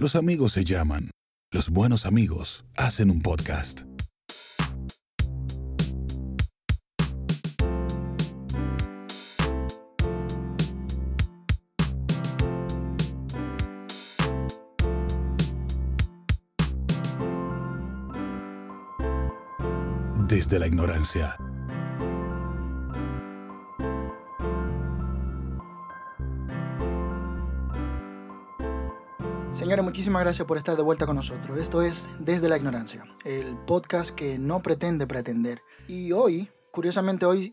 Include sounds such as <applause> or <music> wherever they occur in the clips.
Los amigos se llaman. Los buenos amigos hacen un podcast. Desde la ignorancia. Señores, muchísimas gracias por estar de vuelta con nosotros. Esto es Desde la Ignorancia, el podcast que no pretende pretender. Y hoy, curiosamente hoy,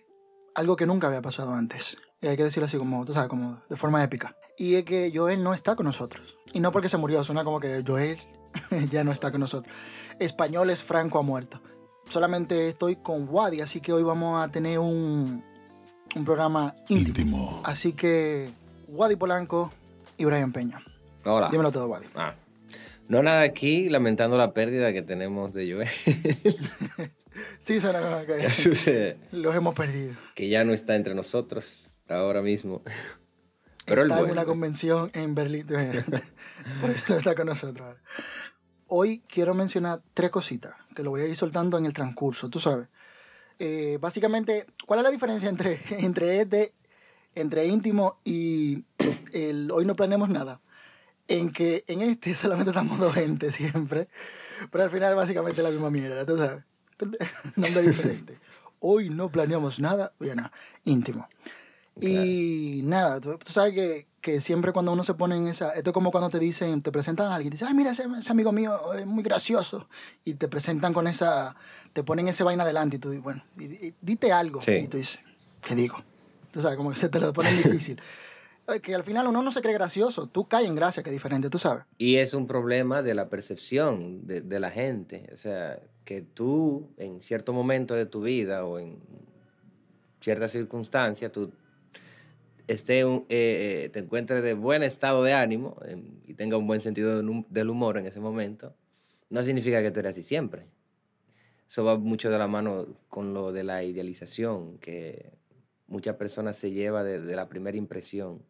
algo que nunca había pasado antes. Y hay que decirlo así como, tú sabes, como de forma épica. Y es que Joel no está con nosotros. Y no porque se murió, suena como que Joel <laughs> ya no está con nosotros. Español es Franco ha muerto. Solamente estoy con Wadi, así que hoy vamos a tener un, un programa íntimo. Íntimo. Así que Wadi Polanco y Brian Peña. Hola. Dímelo todo, Wadi. Ah. No nada aquí, lamentando la pérdida que tenemos de Joel. <laughs> Sí, suena como que que <laughs> los hemos perdido. ya no está entre nosotros ahora mismo. Pero está en una convención en Berlín. <laughs> Por eso no está con nosotros. Hoy quiero mencionar tres cositas que lo voy a ir soltando en el transcurso, tú sabes. Eh, básicamente, ¿cuál es la diferencia entre, entre este, entre íntimo y el hoy no planeamos nada? En que en este <laughs> solamente estamos dos gente siempre, pero al final básicamente la misma mierda, tú sabes. <laughs> Nombre diferente. Hoy no planeamos nada, oye, nada, íntimo. Y nada, tú, tú sabes que, que siempre cuando uno se pone en esa... Esto es como cuando te dicen, te presentan a alguien, te dicen, ay, mira, ese, ese amigo mío es muy gracioso. Y te presentan con esa... Te ponen ese vaina adelante y tú, bueno, y- y dite algo. Sí. Y tú dices, ¿qué digo? Tú sabes, como que se te lo ponen <laughs> difícil. Eh, que al final uno no se cree gracioso, tú caes en gracia, que es diferente, tú sabes. Y es un problema de la percepción de, de la gente. O sea, que tú en cierto momento de tu vida o en cierta circunstancia, tú esté un- eh, eh, te encuentres de buen estado de ánimo em, y tenga un buen sentido del humor en ese momento, no significa que tú eres así siempre. Eso va mucho de la mano con lo de la idealización que muchas personas se lleva de, de la primera impresión.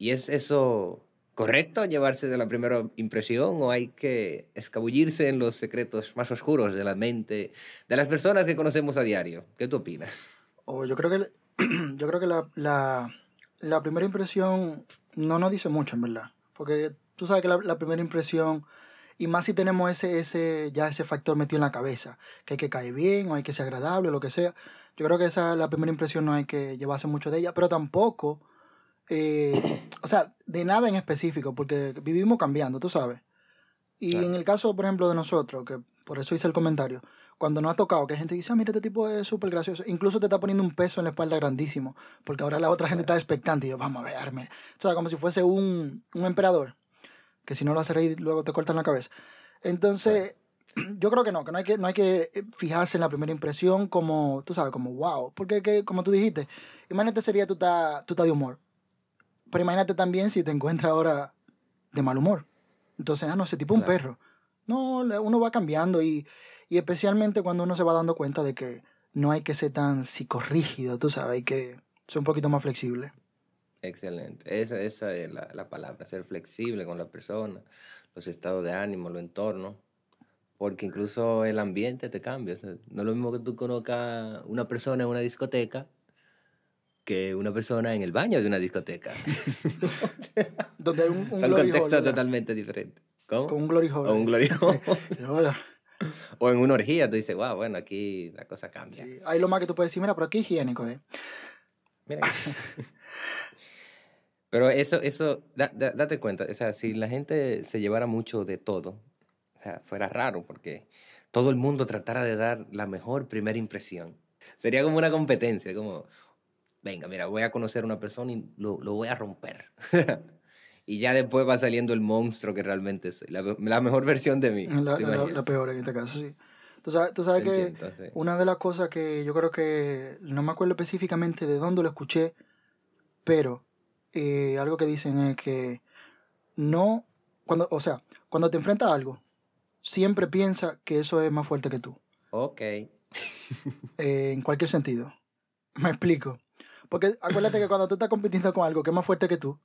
¿Y es eso correcto, llevarse de la primera impresión o hay que escabullirse en los secretos más oscuros de la mente de las personas que conocemos a diario? ¿Qué tú opinas? O yo creo que, <clears throat> yo creo que la, la, primera impresión no nos dice mucho, en verdad. Porque tú sabes que la, primera impresión, y más si tenemos ese, ese, ya ese factor metido en la cabeza, que hay que caer bien o hay que ser agradable, lo que sea. Yo creo que esa la primera impresión no hay que llevarse mucho de ella, pero tampoco, eh, o sea, de nada en específico, porque vivimos cambiando, tú sabes. Y Claro. en el caso, por ejemplo, de nosotros, que por eso hice el comentario, cuando nos ha tocado que gente dice, ah, mira, este tipo es súper gracioso, incluso te está poniendo un peso en la espalda grandísimo, porque ahora la otra gente está expectante y yo, vamos a ver, mira. O sea, como si fuese un, un emperador, que si no lo hace reír, luego te cortan la cabeza. Entonces, yo creo que no, que no hay que, no hay que eh, fijarse en la primera impresión como, tú sabes, como wow, porque que, como tú dijiste, imagínate ese día tú estás tú estás de humor, pero imagínate también si te encuentras ahora de mal humor. Entonces, ah, no, ese tipo es un perro. No, uno va cambiando y, y especialmente cuando uno se va dando cuenta de que no hay que ser tan psicorrígido, tú sabes, hay que ser un poquito más flexible. Excelente. Esa, esa es la, la palabra, ser flexible con la persona, los estados de ánimo, los entornos, porque incluso el ambiente te cambia. O sea, no es lo mismo que tú conozcas una persona en una discoteca que una persona en el baño de una discoteca. <laughs> Donde hay un, un Son contextos totalmente diferentes. ¿Cómo? Con un glory hole. O un glory hole. <laughs> O en una orgía, tú dices, wow, bueno, aquí la cosa cambia. Sí, Hay lo más que tú puedes decir, mira, pero aquí es higiénico, ¿eh? Mira. <laughs> Pero eso, eso, da- da- date cuenta, o sea, si la gente se llevara mucho de todo, o sea, fuera raro porque todo el mundo tratara de dar la mejor primera impresión. Sería como una competencia, como, venga, mira, voy a conocer a una persona y lo, lo voy a romper. <laughs> y ya después va saliendo el monstruo que realmente soy, la, la mejor versión de mí. La, peor en este caso, sí. Tú sabes, tú sabes que Entiendo, sí. una de las cosas que yo creo que, no me acuerdo específicamente de dónde lo escuché, pero eh, algo que dicen es que no, cuando, o sea, cuando te enfrentas a algo, siempre piensa que eso es más fuerte que tú, Ok. <laughs> eh, en cualquier sentido. Me explico. Porque acuérdate que cuando tú estás compitiendo con algo que es más fuerte que tú,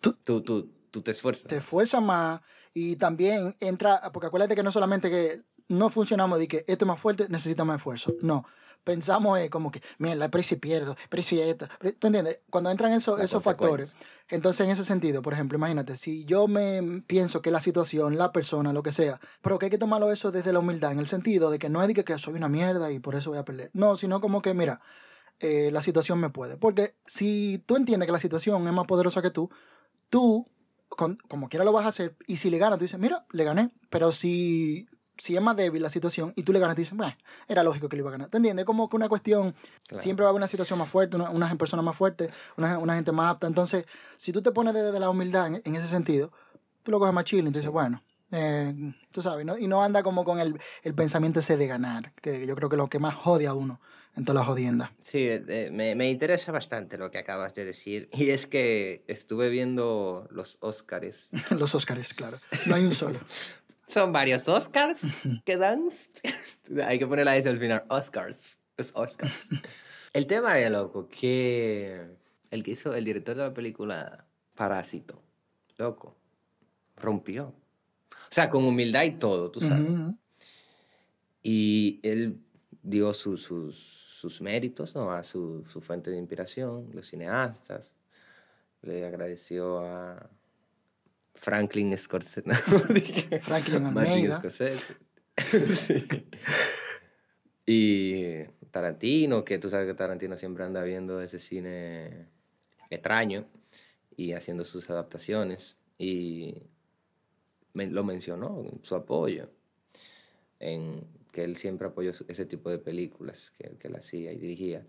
Tú, tú, tú te esfuerzas. te esfuerzas más y también entra, porque acuérdate que no solamente que no funcionamos de que esto es más fuerte, necesita más esfuerzo. No, pensamos eh, como que, mira, pero si pierdo, si esto. ¿Tú entiendes? Cuando entran esos, La esos factores, entonces en ese sentido, por ejemplo, imagínate, si yo me pienso que la situación, la persona, lo que sea, pero que hay que tomarlo eso desde la humildad, en el sentido de que no es de que, que soy una mierda y por eso voy a perder. No, sino como que, mira, eh, la situación me puede. Porque si tú entiendes que la situación es más poderosa que tú, tú, con- como quiera lo vas a hacer, y si le ganas, tú dices, mira, le gané. Pero si, si es más débil la situación y tú le ganas, tú dices, bueno, era lógico que le iba a ganar. ¿Te entiendes? Como que una cuestión, Claro. siempre va a haber una situación más fuerte, una, una persona más fuerte, una, una gente más apta. Entonces, si tú te pones desde la humildad en, en ese sentido, tú lo coges más chill y dices, bueno, eh, tú sabes, ¿no? y no anda como con el, el pensamiento ese de ganar, que yo creo que es lo que más jode a uno en todas las jodiendas. Sí, eh, me, me interesa bastante lo que acabas de decir. Y es que estuve viendo los Oscars. <laughs> Los Óscares, claro. No hay un solo. <laughs> Son varios Oscars que dan. <laughs> Hay que poner la S al final. Oscars. Los Oscars. El tema es, loco, que el que hizo el director de la película Parásito, loco, rompió. O sea, con humildad y todo, tú sabes. Y él dio su- sus, sus méritos ¿no? a su, su fuente de inspiración, los cineastas. Le agradeció a Franklin Scorsese. no, <laughs> Franklin Almeida. Scorsese. <laughs> Sí. Y Tarantino, que tú sabes que Tarantino siempre anda viendo ese cine extraño y haciendo sus adaptaciones. Y me- lo mencionó, su apoyo, en que él siempre apoyó ese tipo de películas que, que él hacía y dirigía.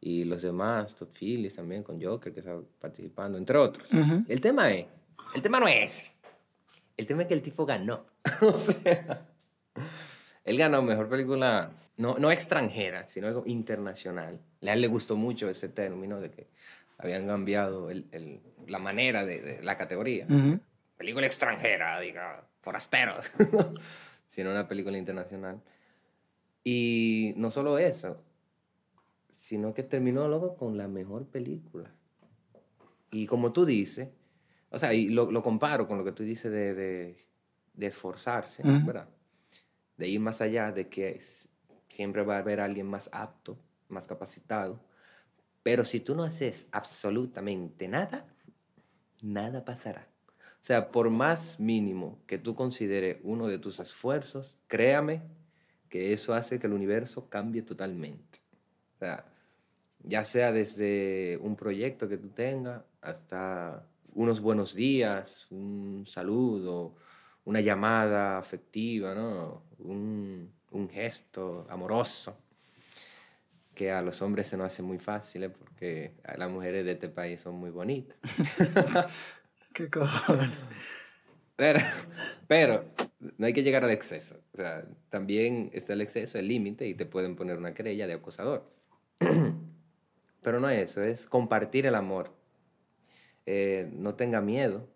Y los demás, Todd Phillips también con Joker, que está participando, entre otros. Ujú. El tema es, el tema no es ese. El tema es que el tipo ganó. <laughs> o sea, él ganó mejor película, no, no extranjera, sino internacional. A él le gustó mucho ese término de que habían cambiado el- el- la manera de, de la categoría. Ujú. Película extranjera, diga, forastero. <laughs> sino una película internacional. Y no solo eso, sino que terminó luego con la mejor película. Y como tú dices, o sea, y lo, lo comparo con lo que tú dices de, de, de esforzarse. ¿verdad? De ir más allá, de que s- siempre va a haber alguien más apto, más capacitado. Pero si tú no haces absolutamente nada, nada pasará. O sea, por más mínimo que tú consideres uno de tus esfuerzos, créame que eso hace que el universo cambie totalmente. O sea, ya sea desde un proyecto que tú tengas hasta unos buenos días, un saludo, una llamada afectiva, ¿no? un, un gesto amoroso, que a los hombres se nos hace muy fácil, ¿eh? porque las mujeres de este país son muy bonitas. <laughs> ¿Qué cojones? Pero, pero no hay que llegar al exceso. O sea, también está el exceso, el límite, y te pueden poner una querella de acosador. <clears throat> Pero no es eso, es compartir el amor. Eh, no tenga miedo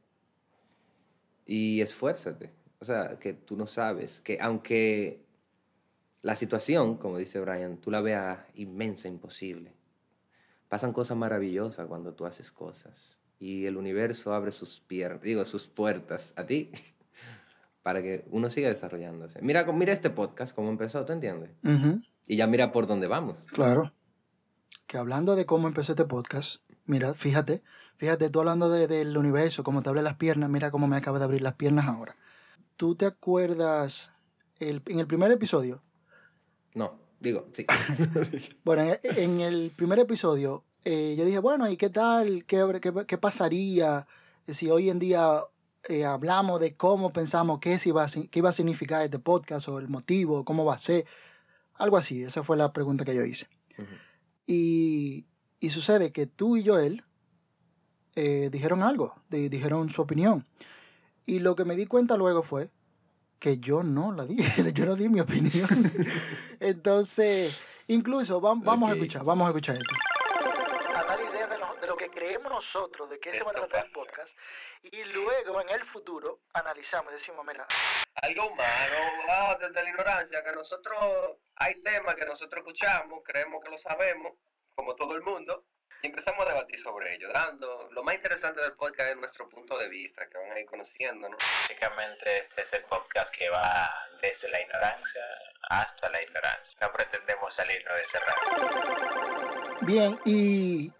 y esfuérzate. O sea, que tú no sabes, que aunque la situación, como dice Brian, tú la veas inmensa, imposible, pasan cosas maravillosas cuando tú haces cosas. Y el universo abre sus piernas, digo, sus puertas a ti <laughs> para que uno siga desarrollándose. Mira, mira este podcast, cómo empezó, ¿tú entiendes? Ujú. Y ya mira por dónde vamos. Claro. Que hablando de cómo empecé este podcast, mira, fíjate, fíjate, tú hablando de- del universo, cómo te abre las piernas, mira cómo me acaba de abrir las piernas ahora. ¿Tú te acuerdas el- en el primer episodio? No, digo, sí. <laughs> Bueno, en, en el primer episodio eh, yo dije, bueno, ¿y qué tal? ¿Qué, qué, qué pasaría si hoy en día eh, hablamos de cómo pensamos qué, se iba a, qué iba a significar este podcast o el motivo, cómo va a ser? Algo así, esa fue la pregunta que yo hice. Y, y sucede que tú y Joel eh, dijeron algo, di- dijeron su opinión. Y lo que me di cuenta luego fue que yo no la di, <laughs> yo no di mi opinión. <laughs> Entonces, incluso vam- vamos a escuchar, vamos a escuchar esto. Nosotros, de qué se va a tratar el podcast. Y luego en el futuro analizamos, decimos, mira, Algo humano, ah, desde la ignorancia, que nosotros hay temas que nosotros escuchamos, creemos que lo sabemos, como todo el mundo, y empezamos a debatir sobre ello, dando lo más interesante del podcast es nuestro punto de vista, que van a ir conociendo, ¿no? Básicamente este es el podcast que va desde la ignorancia hasta la ignorancia. No pretendemos salirnos de ese rango. Bien, y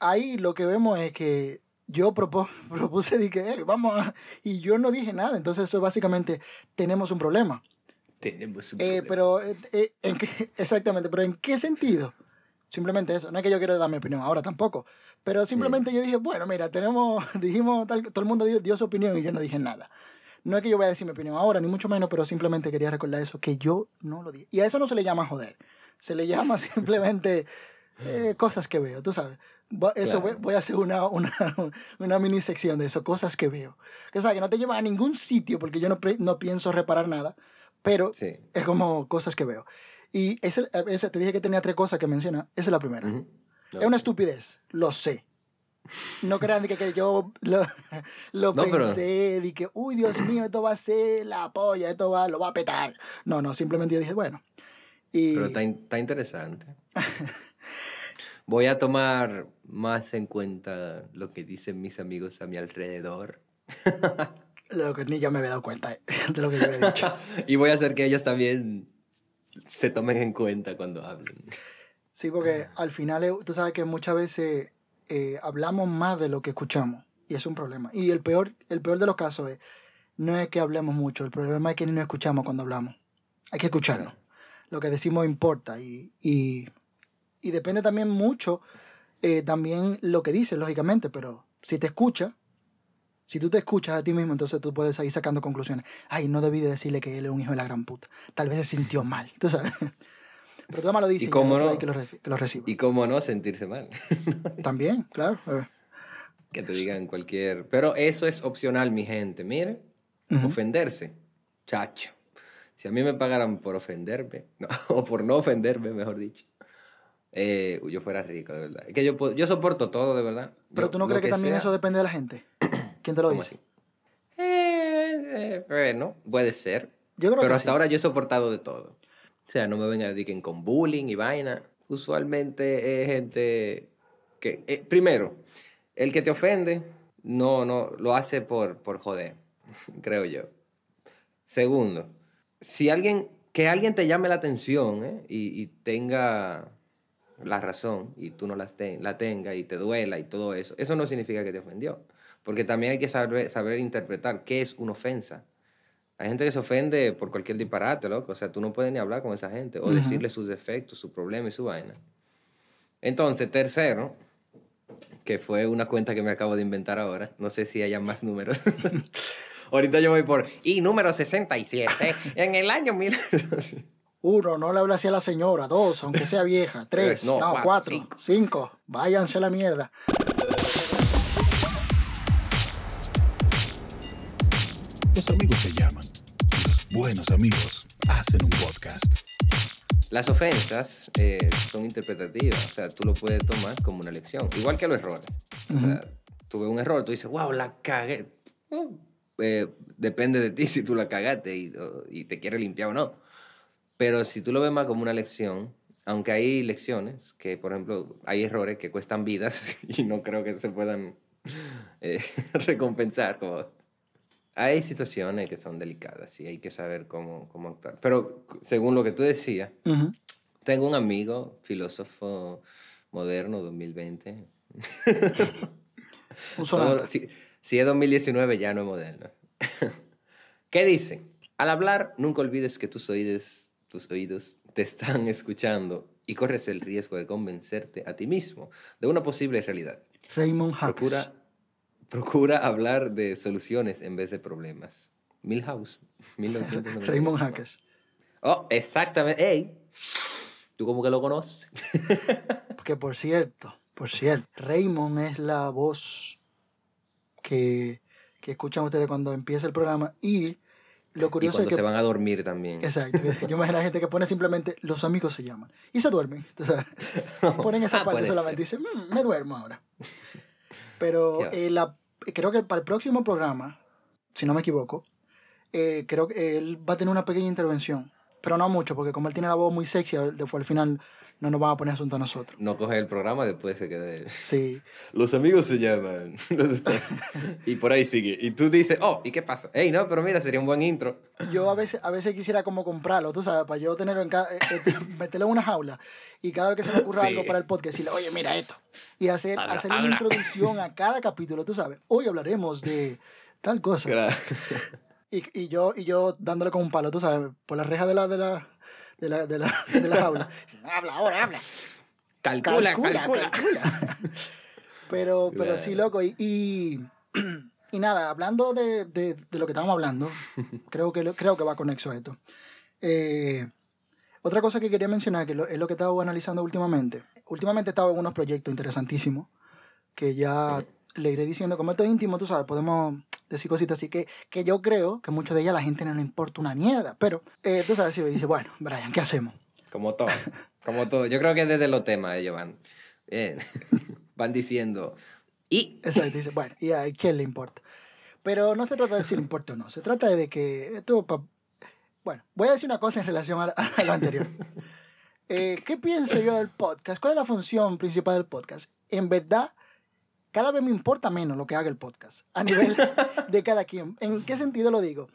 ahí lo que vemos es que yo <laughs> propuse, dije, "Eh, vamos a... Y yo no dije nada, entonces eso básicamente tenemos un problema. Tenemos un Eh, problema. pero, eh, eh, ¿en qué- <laughs> exactamente, pero ¿en qué sentido? Simplemente eso. No es que yo quiero dar mi opinión ahora tampoco. Pero simplemente yo dije, bueno, mira, tenemos, <laughs> dijimos, tal, todo el mundo dio, dio su opinión y yo no dije nada. No es que yo voy a decir mi opinión ahora, ni mucho menos, pero simplemente quería recordar eso, que yo no lo dije. Y a eso no se le llama joder. Se le llama simplemente eh, cosas que veo, tú sabes. Eso voy, Claro. voy a hacer una, una, <laughs> una mini sección de eso, cosas que veo. Que sabes, que no te lleva a ningún sitio porque yo no, pre- no pienso reparar nada, pero Sí. es como cosas que veo. Y ese, ese- te dije que tenía tres cosas que menciona. Esa es la primera. Es una estupidez, lo sé. No crean que, que yo lo, <laughs> lo No, pero- pensé, de que, uy, Dios <clears throat> mío, esto va a ser la polla, esto va, lo va a petar. No, no, simplemente yo dije, bueno. Y Pero está, in- está interesante. <laughs> Voy a tomar más en cuenta lo que dicen mis amigos a mi alrededor. <laughs> lo que ni yo me había dado cuenta eh, <laughs> de lo que yo había dicho. <laughs> y voy a hacer que ellos también se tomen en cuenta cuando hablen. Sí, porque al final eh, tú sabes que muchas veces eh, hablamos más de lo que escuchamos y es un problema. Y el peor, el peor de los casos es, no es que hablemos mucho, el problema es que ni nos escuchamos cuando hablamos. Hay que escucharnos. Lo que decimos importa y, y, y depende también mucho eh, también lo que dices, lógicamente, pero si te escucha, si tú te escuchas a ti mismo, entonces tú puedes ir sacando conclusiones. Ay, no debí de decirle que él es un hijo de la gran puta. Tal vez se sintió mal, <laughs> tú sabes. Pero tú lo dices y, cómo no? que lo, que lo reciba. Y cómo no sentirse mal. <laughs> También, claro. que te digan cualquier... Pero eso es opcional, mi gente. Miren, Ujú. ofenderse. Chacho. Si a mí me pagaran por ofenderme, <laughs> no, o por no ofenderme, mejor dicho, eh, yo fuera rico, de verdad. Es que yo, yo soporto todo, de verdad. Pero Yo- tú no crees que, también sea- eso depende de la gente. <clears throat> ¿Quién te lo ¿Cómo dice? Eh, eh, bueno, puede ser. Yo creo Pero que hasta sí. ahora yo he soportado de todo. O sea, no me vengan a decir con bullying y vaina. Usualmente es gente que... eh, primero, el que te ofende no, no, lo hace por, por joder, <laughs> creo yo. Segundo, si alguien, que alguien te llame la atención ¿eh? y, y tenga la razón y tú no las ten- la tenga y te duela y todo eso, eso no significa que te ofendió. Porque también hay que saber, saber interpretar qué es una ofensa. Hay gente que se ofende por cualquier disparate, loco. O sea, tú no puedes ni hablar con esa gente o decirle sus defectos, su problema y su vaina. Entonces, tercero, que fue una cuenta que me acabo de inventar ahora. No sé si haya más números. <laughs> <laughs> Ahorita yo voy por... Y número 67. en el año 1000... <laughs> Uno, no le hable así a la señora. Dos, aunque sea vieja. <laughs> Tres, No, no, cuatro, cuatro. cinco. Cinco. Váyanse a la mierda. Los amigos se llaman. Los buenos amigos hacen un podcast. Las ofensas eh, son interpretativas, o sea, tú lo puedes tomar como una lección, igual que los errores. O sea, tuve un error, tú dices, wow, la cagué. Oh, eh, depende de ti <laughs> si tú la cagaste y, y te quieres limpiar o no. Pero si tú lo ves más como una lección, aunque hay lecciones, que por ejemplo hay errores que cuestan vidas <laughs> y no creo que se puedan eh, <laughs> recompensar, como hay situaciones que son delicadas y hay que saber cómo, cómo actuar. Pero según lo que tú decías, Ujú. tengo un amigo, filósofo moderno, 2020. <laughs> Un Todo- si, si es 2019 ya no es moderno. ¿Qué dice? Al hablar, nunca olvides que tus oídos, tus oídos te están <laughs> escuchando y corres el riesgo de convencerte a ti mismo de una posible realidad. Raymond Hackers. Procura, procura hablar de soluciones en vez de problemas. Milhouse, <laughs> 1990. Raymond Hackers. Oh, exactamente. ¡Ey! ¿Tú como que lo conoces? <laughs> Porque por cierto, por cierto, Raymond es la voz que, que escuchan ustedes cuando empieza el programa. Y lo Y curioso cuando es que se van a dormir también. Exacto. Yo imagino a gente que pone simplemente los amigos se llaman y se duermen. Sea, <laughs> ponen esa Ah, parte solamente y dicen, "Mm, me duermo ahora. Pero eh, la, creo que para el próximo programa, si no me equivoco, eh, creo que él va a tener una pequeña intervención. Pero no mucho, porque como él tiene la voz muy sexy, después al final no nos van a poner asunto a nosotros. No coge el programa, después se queda él. Sí. <laughs> Los amigos se llaman. <laughs> y por ahí sigue. Y tú dices, oh, ¿y qué pasa? Ey, no, pero mira, sería un buen intro. Yo a veces, a veces quisiera como comprarlo, tú sabes, para yo tenerlo en cada, eh, eh, <laughs> meterlo en una jaula y cada vez que se me ocurra Sí. algo para el podcast, decirle, oye, mira esto. Y hacer, Habla, hacer una habla. introducción a cada capítulo, tú sabes. Hoy hablaremos de tal cosa. Claro. Y, y yo, y yo dándole con un palo, tú sabes, por la reja de la, de la, de la, de la, de la jaula. <laughs> habla ahora, habla. Calcula, calcula. calcula. <laughs> pero, pero sí, loco. Y, y, <clears throat> y nada, hablando de, de, de lo que estábamos hablando, <laughs> creo que, lo- creo que va conexo a esto. Eh, otra cosa que quería mencionar, que es lo que he estado analizando últimamente. Últimamente he estado en unos proyectos interesantísimos que ya le iré diciendo, como esto es íntimo, tú sabes, podemos decir cositas así que, que yo creo que mucho de ellas a la gente no le importa una mierda. Pero eh, tú sabes, si me dice, bueno, Brian, ¿qué hacemos? Como todo. Como todo. Yo creo que desde los temas ellos van. bien, <laughs> van diciendo. Y. Exacto, dice, bueno, ¿y a quién le importa? Pero no se trata de si le importa o no, se trata de que esto... Bueno, voy a decir una cosa en relación a, a lo anterior. <laughs> Eh, ¿Qué pienso yo del podcast? ¿Cuál es la función principal del podcast? En verdad, cada vez me importa menos lo que haga el podcast, a nivel <laughs> de cada quien. ¿En qué sentido lo digo?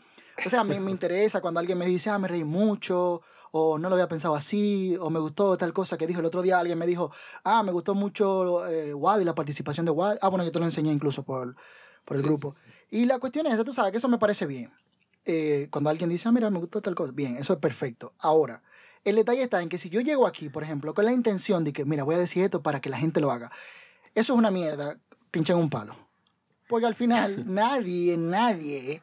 O sea, me, me interesa cuando alguien me dice, ah, me reí mucho, o no lo había pensado así, o me gustó tal cosa que dijo el otro día. Alguien me dijo, ah, me gustó mucho eh, Wadi, la participación de Wadi. Ah, bueno, yo te lo enseñé incluso por, por el Sí, grupo. Y la cuestión es, tú sabes que eso me parece bien. Eh, cuando alguien dice, ah, mira, me gustó tal cosa, bien, eso es perfecto. Ahora, el detalle está en que si yo llego aquí, por ejemplo, con la intención de que, mira, voy a decir esto para que la gente lo haga, eso es una mierda, pinchen un palo. Porque al final <laughs> nadie, nadie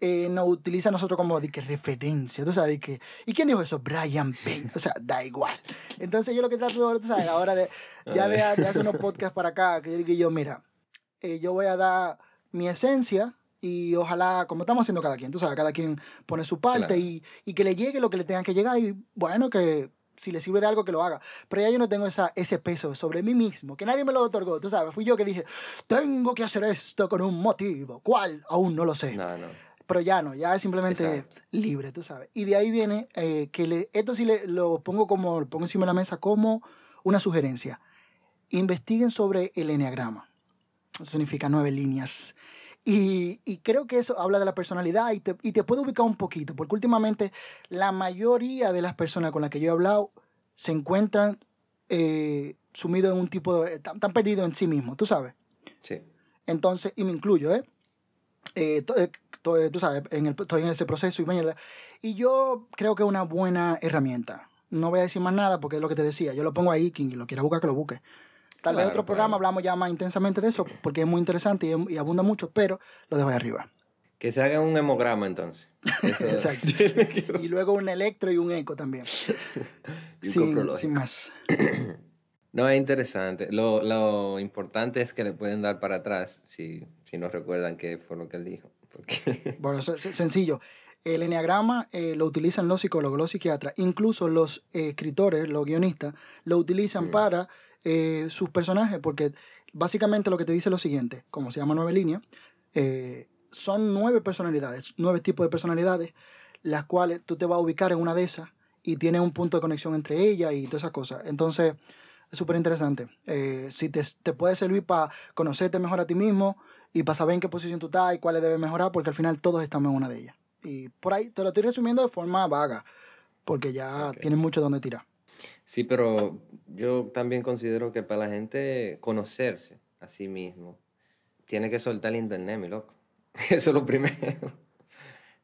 eh, nos utiliza a nosotros como de que referencia, tú sabes, de que, ¿y quién dijo eso? Brian Payne, o sea, da igual. Entonces yo lo que trato ahora, tú sabes, ahora de, ya de, de hacer unos podcasts para acá, que yo digo yo, mira, eh, yo voy a dar mi esencia y ojalá, como estamos haciendo cada quien, tú sabes, cada quien pone su parte Claro. y, y que le llegue lo que le tenga que llegar y bueno, que si le sirve de algo que lo haga. Pero ya yo no tengo esa, ese peso sobre mí mismo, que nadie me lo otorgó, tú sabes, fui yo que dije, tengo que hacer esto con un motivo. ¿Cuál? Aún no lo sé. No, no. Pero ya no, ya es simplemente Exacto. libre, tú sabes. Y de ahí viene eh, que le, esto sí le, lo pongo como, lo pongo encima de la mesa como una sugerencia. Investiguen sobre el enneagrama. Eso significa nueve líneas. Y, y creo que eso habla de la personalidad y te, y te puede ubicar un poquito, porque últimamente la mayoría de las personas con las que yo he hablado se encuentran eh, sumidos en un tipo de... Están, están perdidos en sí mismos, tú sabes. Sí. Entonces, y me incluyo, ¿eh? Eh, to- eh, to- eh, tú sabes, en el, estoy en ese proceso y, mierda. y yo creo que es una buena herramienta. No voy a decir más nada porque es lo que te decía. Yo lo pongo ahí, quien lo quiera buscar, que lo busque. Tal vez Claro, otro claro. programa hablamos ya más intensamente de eso porque es muy interesante y, y abunda mucho, pero lo dejo ahí arriba. Que se haga un hemograma entonces. Eso- <laughs> Exacto. y luego un electro y un eco también. <laughs> Y un sin, sin más. <clears throat> No, es interesante. Lo, lo importante es que le pueden dar para atrás si, si no recuerdan qué fue lo que él dijo. Porque <laughs> Bueno, eso es sencillo. El enneagrama eh, lo utilizan los psicólogos, los psiquiatras, incluso los eh, escritores, los guionistas, lo utilizan Mm. para eh, sus personajes, porque básicamente lo que te dice es lo siguiente, como se llama nueve líneas, eh, son nueve personalidades, nueve tipos de personalidades, las cuales tú te vas a ubicar en una de esas y tienes un punto de conexión entre ellas y todas esas cosas. Entonces, es súper interesante. Eh, si te, te puede servir para conocerte mejor a ti mismo y para saber en qué posición tú estás y cuáles debes mejorar, porque al final todos estamos en una de ellas. Y por ahí te lo estoy resumiendo de forma vaga, porque ya Ok. tienes mucho donde tirar. Sí, pero yo también considero que para la gente conocerse a sí mismo, tiene que soltar el internet, mi loco. <laughs> Eso es lo primero.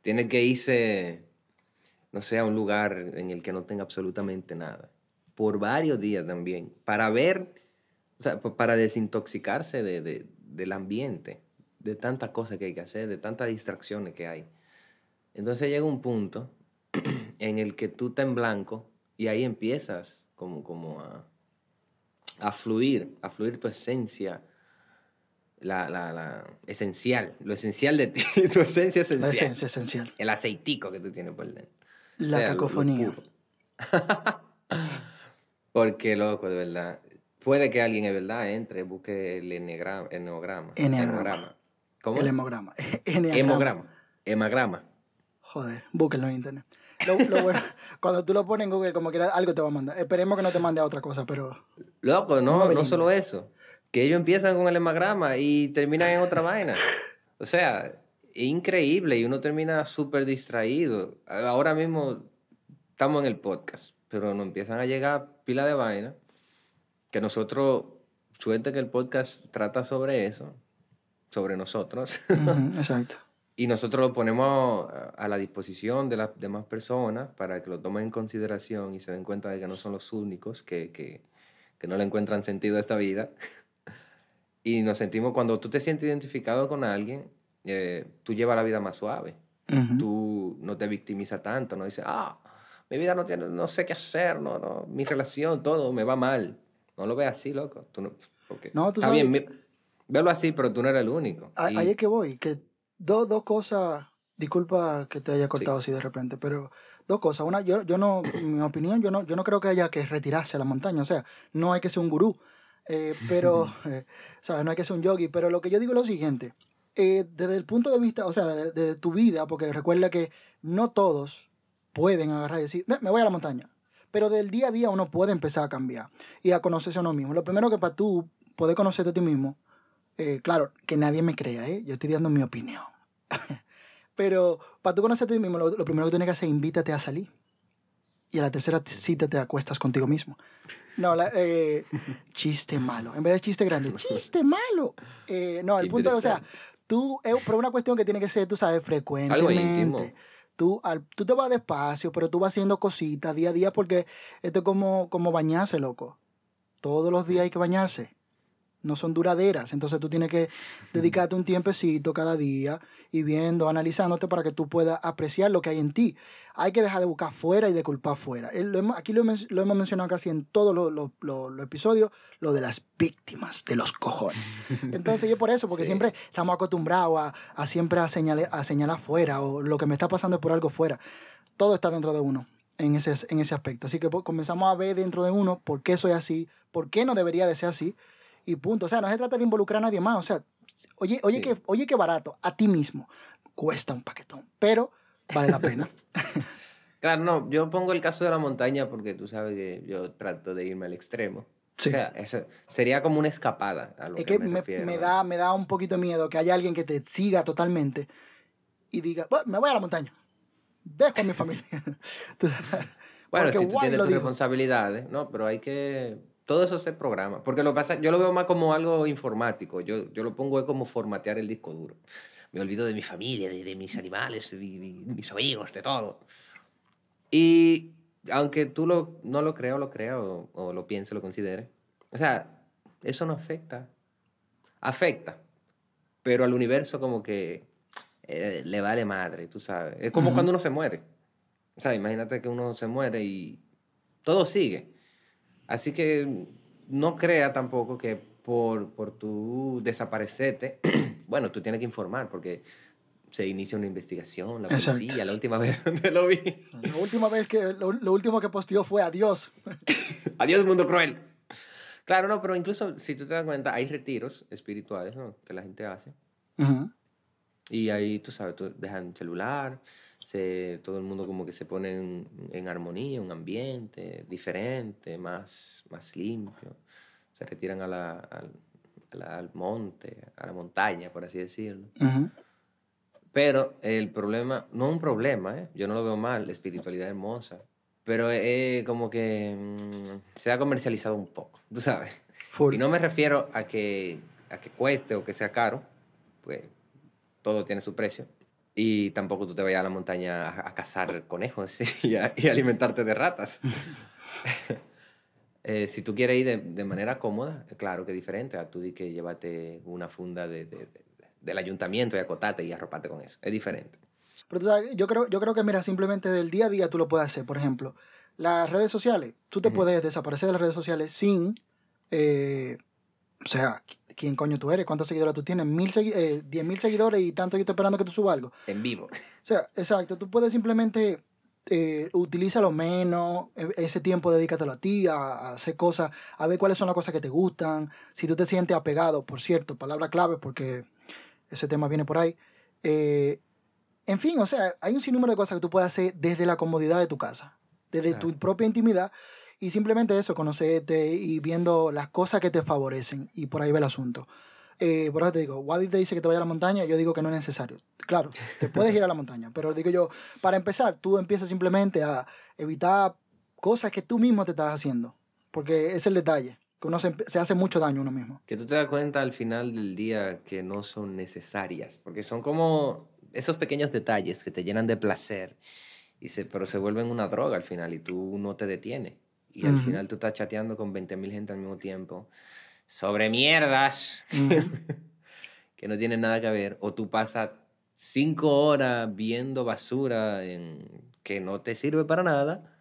Tiene que irse, no sé, a un lugar en el que no tenga absolutamente nada. Por varios días también. Para ver, o sea, pa- para desintoxicarse de, de- del ambiente, de tantas cosas que hay que hacer, de tantas distracciones que hay. Entonces llega un punto <clears throat> en el que tú estás en blanco y ahí empiezas como, como a, a fluir, a fluir tu esencia, la, la, la esencial, lo esencial de ti, <laughs> tu esencia La esencial. esencia esencial. El aceitico que tú tienes por dentro. La O sea, lo- lo cacofonía. <laughs> Porque, loco, de verdad. Puede que alguien, de verdad, entre, busque el enneagrama. Enneagrama. Enneagrama. ¿Cómo? El hemograma. <laughs> Enneagrama. Hemograma. Hemagrama. Joder, búsquenlo en internet. Lo, lo bueno, <laughs> cuando tú lo pones en Google, como quiera, algo te va a mandar. Esperemos que no te mande a otra cosa, pero. Loco, No no, solo eso. Que ellos empiezan con el hemagrama y terminan en otra vaina. O sea, es increíble y uno termina súper distraído. Ahora mismo estamos en el podcast, pero nos empiezan a llegar pila de vaina que nosotros, suerte que el podcast trata sobre eso, sobre nosotros. Exacto. Y nosotros lo ponemos a- la disposición de las demás personas para que lo tomen en consideración y se den cuenta de que no son los únicos que, que, que no le encuentran sentido a esta vida. <laughs> Y nos sentimos, cuando tú te sientes identificado con alguien, eh, tú llevas la vida más suave. Ujú. Tú no te victimizas tanto, no dices, ah, mi vida no, tiene, no sé qué hacer, no, no, mi relación, todo me va mal. No lo veas así, loco. Tú no, porque No, tú está bien, sabes- mi- velo así, pero tú no eres el único. A- Y- Ahí es que voy, que dos dos cosas, disculpa que te haya cortado así de repente, pero dos cosas. Una, yo, yo no, en mi opinión, yo no, yo no creo que haya que retirarse a la montaña, o sea, no hay que ser un gurú, eh, pero, <laughs> <laughs> eh, ¿sabes? No hay que ser un yogi, pero lo que yo digo es lo siguiente, eh, desde el punto de vista, o sea, de, de tu vida, porque recuerda que no todos pueden agarrar y decir, "Me- me voy a la montaña. Pero del día a día uno puede empezar a cambiar y a conocerse a uno mismo. Lo primero que para tú poder conocerte a ti mismo, eh, claro, que nadie me crea, ¿eh? Yo estoy dando mi opinión. <laughs> Pero para tú conocerte a ti mismo, lo, lo primero que tienes que hacer es invítate a salir. Y a la tercera cita te acuestas contigo mismo. No, la, eh, <laughs> chiste malo. En vez de chiste grande, <laughs> chiste malo. Eh, no, el punto es, o sea, tú, es por una cuestión que tiene que ser, tú sabes, frecuentemente. Tú, al- tú te vas despacio, pero tú vas haciendo cositas día a día porque esto es como, como bañarse, loco. Todos los días hay que bañarse. No son duraderas. Entonces tú tienes que dedicarte un tiempecito cada día y viendo, analizándote para que tú puedas apreciar lo que hay en ti. Hay que dejar de buscar fuera y de culpar fuera. Lo Aquí lo, hemos- lo hemos mencionado casi en todos los los- los episodios, lo de las víctimas de los cojones. Entonces yo por eso, porque Sí. siempre estamos acostumbrados a, a siempre a señalar, a señalar fuera o lo que me está pasando es por algo fuera. Todo está dentro de uno en ese, en ese aspecto. Así que pues, comenzamos a ver dentro de uno por qué soy así, por qué no debería de ser así y punto. O sea, no se trata de involucrar a nadie más. O sea, oye, oye, Sí. que, oye qué barato, a ti mismo. Cuesta un paquetón, pero vale la pena. <laughs> Claro, no, yo pongo el caso de la montaña porque tú sabes que yo trato de irme al extremo. Sí. O sea, eso sería como una escapada a lo es que, que me, me, refiero. me da, me da un poquito de miedo que haya alguien que te siga totalmente y diga, "Bueno, me voy a la montaña. Dejo a mi <laughs> familia. <laughs> Entonces, Bueno, si tú guay tienes tus responsabilidades, ¿no? Pero hay que... Todo eso se programa. Porque lo pasa, yo lo veo más como algo informático. Yo, yo lo pongo como formatear el disco duro. Me olvido de mi familia, de, de mis animales, de mi- mi- mis amigos, de todo. Y aunque tú lo, no lo creas o lo creas o, o lo pienses, lo consideres, o sea, eso no afecta. Afecta. Pero al universo como que eh, le vale madre, tú sabes. Es como Ujú. cuando uno se muere. O sea, imagínate que uno se muere y todo sigue. Así que no crea tampoco que por, por tu desaparecerte, <clears throat> bueno, tú tienes que informar porque se inicia una investigación, la Exacto. policía, la última <laughs> vez donde lo vi. La última vez que, lo, lo último que posteó fue adiós. <laughs> Adiós, mundo cruel. Claro, no, pero incluso si tú te das cuenta, hay retiros espirituales ¿no? que la gente hace. Ujú. Y ahí, tú sabes, tú dejan celular, se, todo el mundo como que se pone en, en armonía, un ambiente diferente, más, más limpio. Se retiran a la- al, a la- al monte, a la montaña, por así decirlo. Ujú. Pero el problema, no un problema, ¿eh? yo no lo veo mal, la espiritualidad es hermosa, pero es como que mm, se ha comercializado un poco, tú sabes. Full. Y no me refiero a que, a que cueste o que sea caro, pues todo tiene su precio. Y tampoco tú te vayas a la montaña a, a cazar conejos <laughs> y, a- y alimentarte de ratas. <laughs> Eh, si tú quieres ir de, de manera cómoda, claro que diferente a tú di que llévate una funda de, de- de- del ayuntamiento y acotate y arroparte con eso. Es diferente. Pero tú sabes, yo creo, yo creo que, mira, simplemente del día a día tú lo puedes hacer. Por ejemplo, las redes sociales. Tú te Ujú. puedes desaparecer de las redes sociales sin. eh, o sea, ¿quién coño tú eres? ¿Cuántos seguidores tú tienes? Mil segui- eh, diez mil seguidores y tanto yo estoy esperando que tú subas algo. En vivo. O sea, exacto. Tú puedes simplemente. Eh, utilízalo menos, e- ese tiempo dedícatelo a ti, a, a hacer cosas, a ver cuáles son las cosas que te gustan. Si tú te sientes apegado, por cierto, palabra clave, porque ese tema viene por ahí. eh, En fin, o sea, hay un sinnúmero de cosas que tú puedes hacer desde la comodidad de tu casa, desde tu propia intimidad y simplemente eso, conocerte y viendo las cosas que te favorecen y por ahí va el asunto. Eh, por eso te digo, Wadid te dice que te vaya a la montaña, yo digo que no es necesario. Claro, te puedes ir a la montaña, pero digo yo, para empezar, tú empiezas simplemente a evitar cosas que tú mismo te estás haciendo, porque es el detalle, que uno se hace mucho daño a uno mismo. Que tú te das cuenta al final del día que no son necesarias, porque son como esos pequeños detalles que te llenan de placer, y se, pero se vuelven una droga al final y tú no te detienes. Y al final tú estás chateando con 20.000 gente al mismo tiempo sobre mierdas <laughs> que no tienen nada que ver, o tú pasas cinco horas viendo basura en, que no te sirve para nada,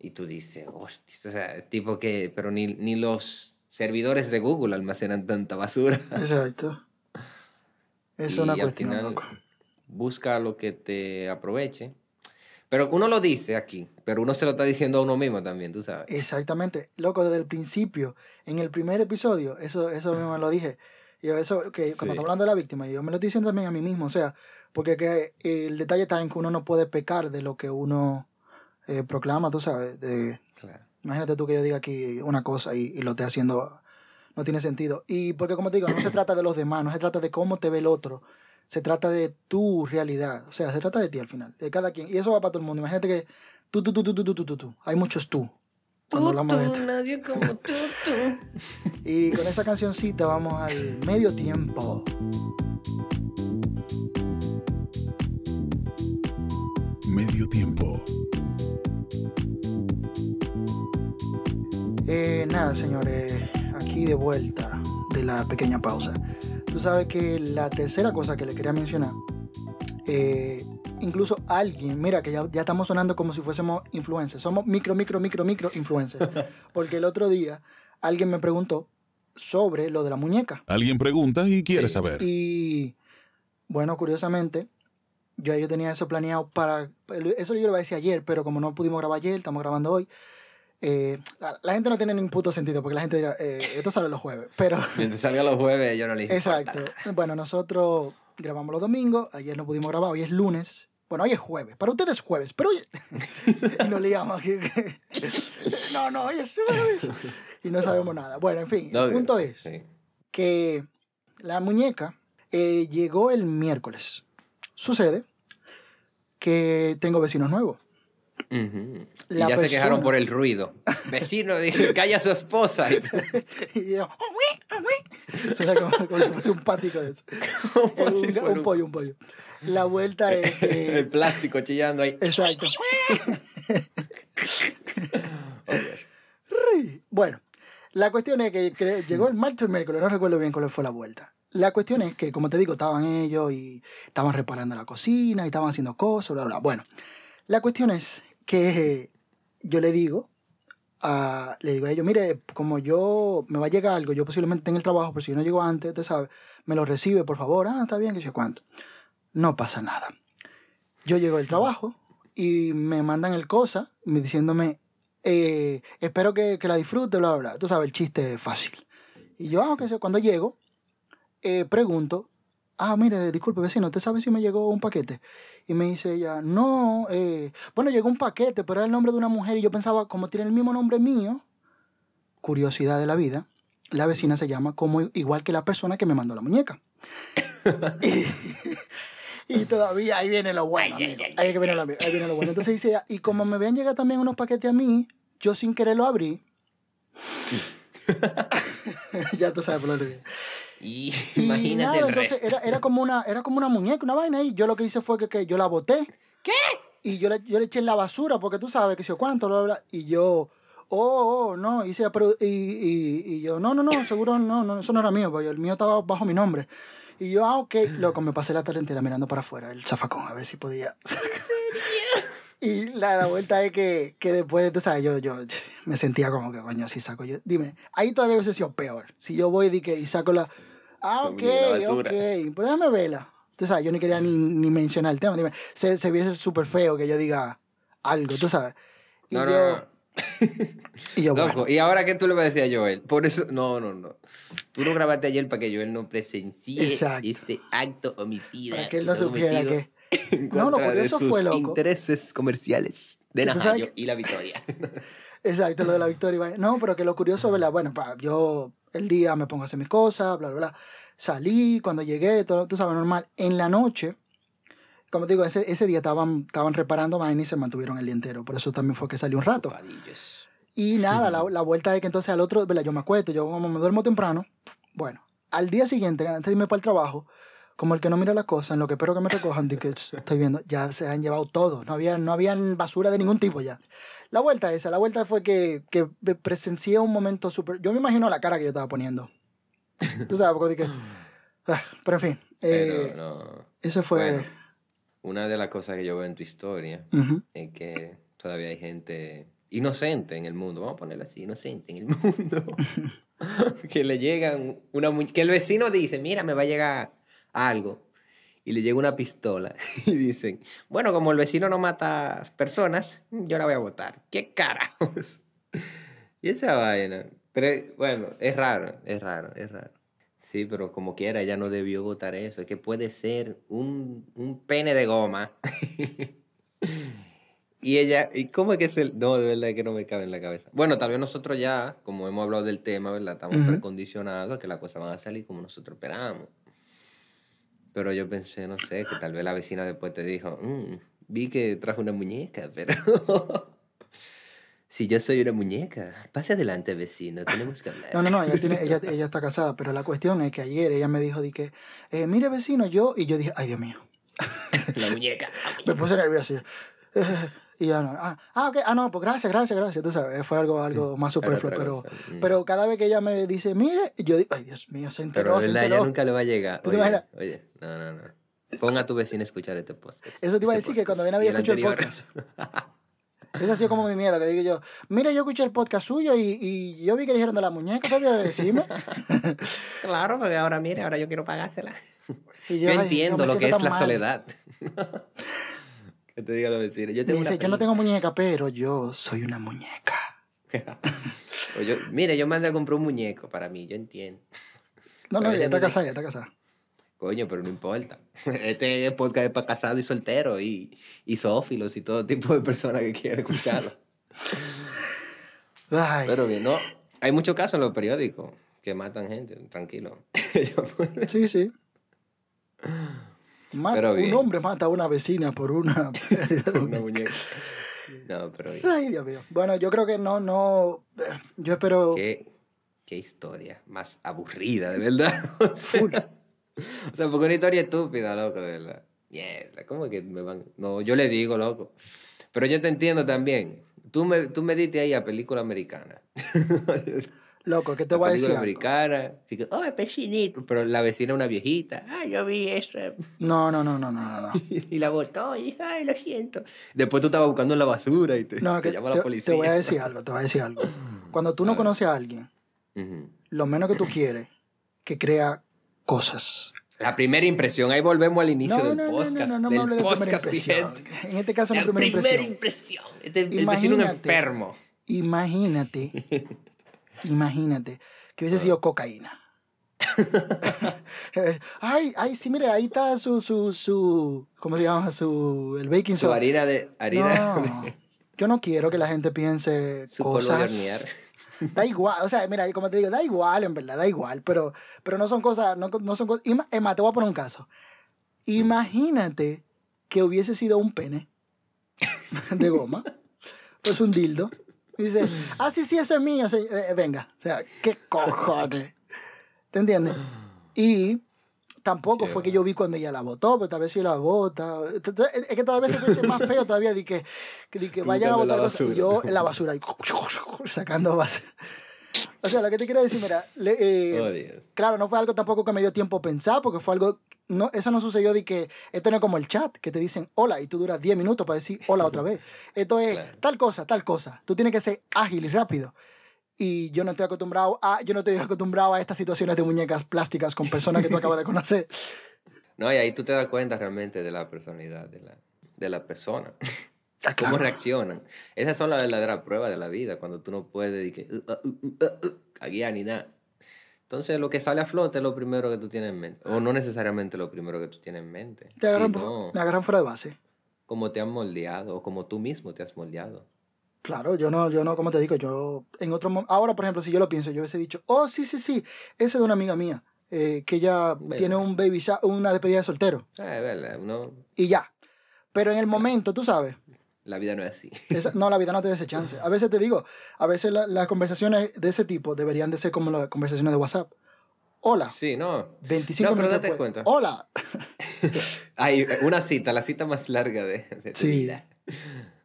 y tú dices, hostia, o sea, tipo que, pero ni, ni los servidores de Google almacenan tanta basura. Exacto. Es Y una al cuestión, final loco. Busca lo que te aproveche. Pero uno lo dice aquí, pero uno se lo está diciendo a uno mismo también, tú sabes. Exactamente, loco, desde el principio, en el primer episodio, eso, eso mismo lo dije. Yo eso, que Sí. cuando estamos hablando de la víctima, yo me lo estoy diciendo también a mí mismo, o sea, porque que el detalle está en que uno no puede pecar de lo que uno eh, proclama, tú sabes. De, Claro. imagínate tú que yo diga aquí una cosa y, y lo esté haciendo, no tiene sentido. Y porque como te digo, no se trata de los demás, no se trata de cómo te ve el otro, se trata de tu realidad, o sea, se trata de ti al final, de cada quien. Y eso va para todo el mundo. Imagínate que tú, tú, tú, tú, tú, tú, tú, tú. Hay muchos tú. Tú, tú, nadie como <laughs> tú, tú. y con esa cancioncita vamos al medio tiempo. Medio tiempo. Eh, nada, señores, aquí de vuelta de la pequeña pausa. Tú sabes que la tercera cosa que le quería mencionar, eh, incluso alguien, mira que ya, ya estamos sonando como si fuésemos influencers, somos micro, micro, micro, micro influencers. <laughs> Porque el otro día alguien me preguntó sobre lo de la muñeca. Alguien pregunta y quiere Sí. saber. Y bueno, curiosamente, yo, yo tenía eso planeado para... Eso yo lo iba a decir ayer, pero como no pudimos grabar ayer, estamos grabando hoy. Eh, la, la gente no tiene ningún puto sentido, porque la gente dirá, eh, esto sale los jueves. Pero, <laughs> Mientras salga los jueves, yo no le exacto. nada. Bueno, nosotros grabamos los domingos, ayer no pudimos grabar, hoy es lunes. Bueno, hoy es jueves, para ustedes es jueves, pero hoy... <laughs> y nos liamos aquí. que- <laughs> no, no, hoy es jueves. Y no sabemos nada. Bueno, en fin, No, el punto es sí. que la muñeca eh, llegó el miércoles. Sucede que tengo vecinos nuevos. Ujú. Y La ya se quejaron persona- por el ruido. Vecino, dije, calla a su esposa. <laughs> Y yo, "Oh. Suena como, como si fuese un pático de eso. Un, si un pollo, un pollo. La vuelta es que- <laughs> El plástico chillando ahí. Exacto. <laughs> Ri. Bueno, la cuestión es que llegó el martes o el miércoles, no recuerdo bien cuál fue la vuelta. La cuestión es que, como te digo, estaban ellos y estaban reparando la cocina y estaban haciendo cosas, bla, bla. Bueno, la cuestión es que yo le digo a, le digo a ellos, mire, como yo me va a llegar algo, yo posiblemente tenga el trabajo, pero si yo no llego antes, usted sabe, me lo recibe, por favor. Ah, está bien, que sé cuánto. No pasa nada. Yo llego del trabajo y me mandan el cosa me- diciéndome, eh, espero que, que la disfrute, bla, bla, bla. Tú sabes, el chiste es fácil. Y yo, ah, sé, cuando llego, eh, pregunto, ah, mire, disculpe, vecino, ¿usted sabe si me llegó un paquete? Y me dice ella, no, eh, bueno, llegó un paquete, pero era el nombre de una mujer y yo pensaba, como tiene el mismo nombre mío, curiosidad de la vida, la vecina se llama como igual que la persona que me mandó la muñeca. <laughs> y, y todavía ahí viene lo bueno, amigo. Ahí, viene lo, ahí viene lo bueno. Entonces dice, ella, y como me habían llegado también unos paquetes a mí, yo sin querer lo abrí. <laughs> <laughs> ya tú sabes por dónde viene. Y <laughs> Y imagínate nada, el entonces resto. era, era, como una, era como una muñeca, una vaina, y yo lo que hice fue que, que yo la boté. ¿Qué? Y yo le, yo le eché en la basura, porque tú sabes que si yo cuánto, bla, bla, bla. Y yo, oh, oh, no, hice, pero, y, y, y yo, no, no, no, seguro no, no, eso no era mío, porque el mío estaba bajo mi nombre. Y yo, ah, ok, <clears throat> loco, me pasé la tarde entera mirando para afuera, el zafacón, a ver si podía. <laughs> Y la, la vuelta es que, que después, tú sabes, yo, yo me sentía como que, coño, si saco yo. Dime, ahí todavía hubiese sido peor. Si yo voy y, que, y saco la. Ah, ok, ok. Pero déjame verla. Tú sabes, yo ni quería ni, ni mencionar el tema. Dime, se, se viese súper feo que yo diga algo, tú sabes. Y No, yo, no, no. <laughs> Y yo, Loco, bueno. ¿y ahora qué tú le vas a decir a Joel? Por eso, no, no, no. Tú lo grabaste ayer para que Joel no presencie Exacto. este acto homicida. Para que él no supiera que. en No, lo contra de curioso sus fue, loco. intereses comerciales de Najayo y la Victoria. <laughs> Exacto, lo de la victoria. No, pero que lo curioso, ¿verdad? Bueno, pa, yo el día me pongo a hacer mis cosas, bla, bla, bla. Salí, cuando llegué, todo, tú sabes, normal. En la noche, como te digo, ese, ese día estaban, estaban reparando vaina y se mantuvieron el día entero. Por eso también fue que salí un rato. Y nada, la, la vuelta es que entonces al otro, ¿verdad? Yo me acuesto, yo como me duermo temprano. Bueno, al día siguiente, antes de irme para el trabajo, como el que no mira las cosas, en lo que espero que me recojan, de que estoy viendo, ya se han llevado todo. No había, no habían basura de ningún tipo ya. La vuelta esa, la vuelta fue que, que presencié un momento súper... Yo me imagino la cara que yo estaba poniendo. Tú sabes, porque dije... ah, pero en fin, eh, no. ese fue... Bueno, una de las cosas que yo veo en tu historia Ujú. es que todavía hay gente inocente en el mundo, vamos a ponerlo así, inocente en el mundo, <laughs> que le llegan una que el vecino dice, mira, me va a llegar algo, y le llega una pistola, <laughs> y dicen, bueno, como el vecino no mata personas, yo la voy a votar. ¿Qué carajos? <laughs> y esa vaina. Pero bueno, es raro, es raro, es raro. Sí, pero como quiera, ella no debió votar eso. Es que puede ser un, un pene de goma. <laughs> y ella, ¿y cómo es que es el.? No, de verdad que no me cabe en la cabeza. Bueno, tal vez nosotros ya, como hemos hablado del tema, ¿verdad? Estamos Ujú. precondicionados a que las cosas van a salir como nosotros esperamos. Pero yo pensé, no sé, que tal vez la vecina después te dijo, "Mm, vi que trajo una muñeca, pero. <laughs> si yo soy una muñeca, pase adelante, vecino, tenemos que hablar. No, no, no, ella, tiene, ella, ella está casada, pero la cuestión es que ayer ella me dijo, di que, eh, mire vecino, yo, y yo dije, ay Dios mío, <laughs> La muñeca. la me puse nervioso. yo, eh, y ya no, ah, ah, ok, ah, no, pues gracias, gracias, gracias, tú sabes, fue algo, algo más superfluo, pero, mm. pero cada vez que ella me dice, mire, yo digo, ay Dios mío, se Pero enteró, de se verdad, ya enteró. nunca le va a llegar. ¿Tú te Oye, imaginas? oye, no, no, no. Pon a tu vecino a escuchar este podcast. Eso te iba a Este decir que cuando viene a ver escucho el podcast. Ese ha sido como mi miedo, que digo yo, mire, yo escuché el podcast suyo y, y yo vi que dijeron de la muñeca, ¿qué de decirme? <laughs> Claro, porque ahora mire, ahora yo quiero pagársela. Y Yo, entiendo lo que es la mal. soledad. <laughs> que te diga vecinos. Yo tengo dice, yo no tengo muñeca, pero yo soy una muñeca. <laughs> O yo- mire, yo mandé a comprar un muñeco para mí, yo entiendo. No, no, ya está no casada, ya está casada. Coño, pero no importa. <laughs> Este podcast es para casados y solteros y, y y todo tipo de personas que quieran escucharlo. <laughs> Ay, Pero bien, no. Hay muchos casos en los periódicos que matan gente, tranquilo. sí, sí. Mata- un hombre mata a una vecina por una... <laughs> Una muñeca. No, pero bien. Ay, Dios mío. Bueno, yo creo que no, no... eh, Yo espero... Qué, qué historia más aburrida, de verdad. <laughs> O sea, o sea, porque una historia estúpida, loco, de verdad. Mierda, ¿cómo que me van? No, yo le digo, loco. Pero yo te entiendo también. Tú me, tú me diste ahí a película americana. <laughs> Loco, ¿qué te voy a decir? americana. Así que, oh, pecinito. Pero la vecina es una viejita. Ay, yo vi eso. No, no, no, no, no, no, no. <laughs> Y la botó y, ay, lo siento. Después tú estabas buscando en la basura y te, No, te que llama la policía. te voy a decir <laughs> algo, te voy a decir algo. Cuando tú A no ver. conoces a alguien, Ujú. lo menos que tú quieres, que crea cosas. La primera impresión, ahí volvemos al inicio No, del no, no, podcast. no, no, no me del hables de primera impresión. En este caso no La primera primera impresión. impresión. Este, el vecino es un Imagínate. enfermo. Imagínate, <laughs> imagínate que hubiese sido cocaína. <laughs> ay, ay, sí, mire, ahí está su, su, su, ¿cómo se llama? Su, el baking Su soda. harina de... Harina, No, yo no quiero que la gente piense su cosas. Da igual, o sea, mira, como te digo, da igual, en verdad, da igual, pero, pero no son cosas, no, no son cosas. más, te voy a poner un caso. Imagínate que hubiese sido un pene de goma, pues un dildo. Y dice, ah, sí, sí, eso es mío, sí, eh, venga. O sea, ¿qué cojones? ¿Te entiendes? Y tampoco Qué fue que yo vi cuando ella la botó, pero tal vez si la bota. Es que todavía se ser más feo todavía de que, de que <laughs> vayan a botar cosas. Y yo en la basura, y <laughs> sacando basura. O sea, lo que te quiero decir, mira, le- eh, Oh, claro, no fue algo tampoco que me dio tiempo a pensar, porque fue algo, no, eso no sucedió de que, esto no es como el chat, que te dicen hola y tú duras 10 minutos para decir hola otra vez. Esto es Claro. tal cosa, tal cosa. Tú tienes que ser ágil y rápido. Y yo no estoy acostumbrado a, yo no estoy acostumbrado a estas situaciones de muñecas plásticas con personas que tú acabas de conocer. <laughs> No, y ahí tú te das cuenta realmente de la personalidad de la, de la persona. Ah, ¿Cómo claro. reaccionan? Esas son las verdaderas pruebas de la vida, cuando tú no puedes y que, uh, uh, uh, uh, uh, a guiar ni nada. Entonces, lo que sale a flote es lo primero que tú tienes en mente. O no necesariamente lo primero que tú tienes en mente. Te agarran, sino me agarran fuera de base. como te han moldeado o como tú mismo te has moldeado. Claro, yo no, yo no, como te digo, yo en otro momento, ahora por ejemplo, si yo lo pienso, yo hubiese dicho, oh, sí, sí, sí, ese es de una amiga mía, eh, que ella tiene un baby una despedida de soltero, Ah, es verdad, uno, y ya. Pero en el momento, tú sabes, la vida no es así. <laughs> esa- no, la vida no te da ese chance. A veces te digo, a veces la- las conversaciones de ese tipo deberían de ser como las conversaciones de WhatsApp. Hola, Sí, no. 25 No, pero minutos date cuenta. Hola. <laughs> Hay una cita, la cita más larga de, de Sí. vida.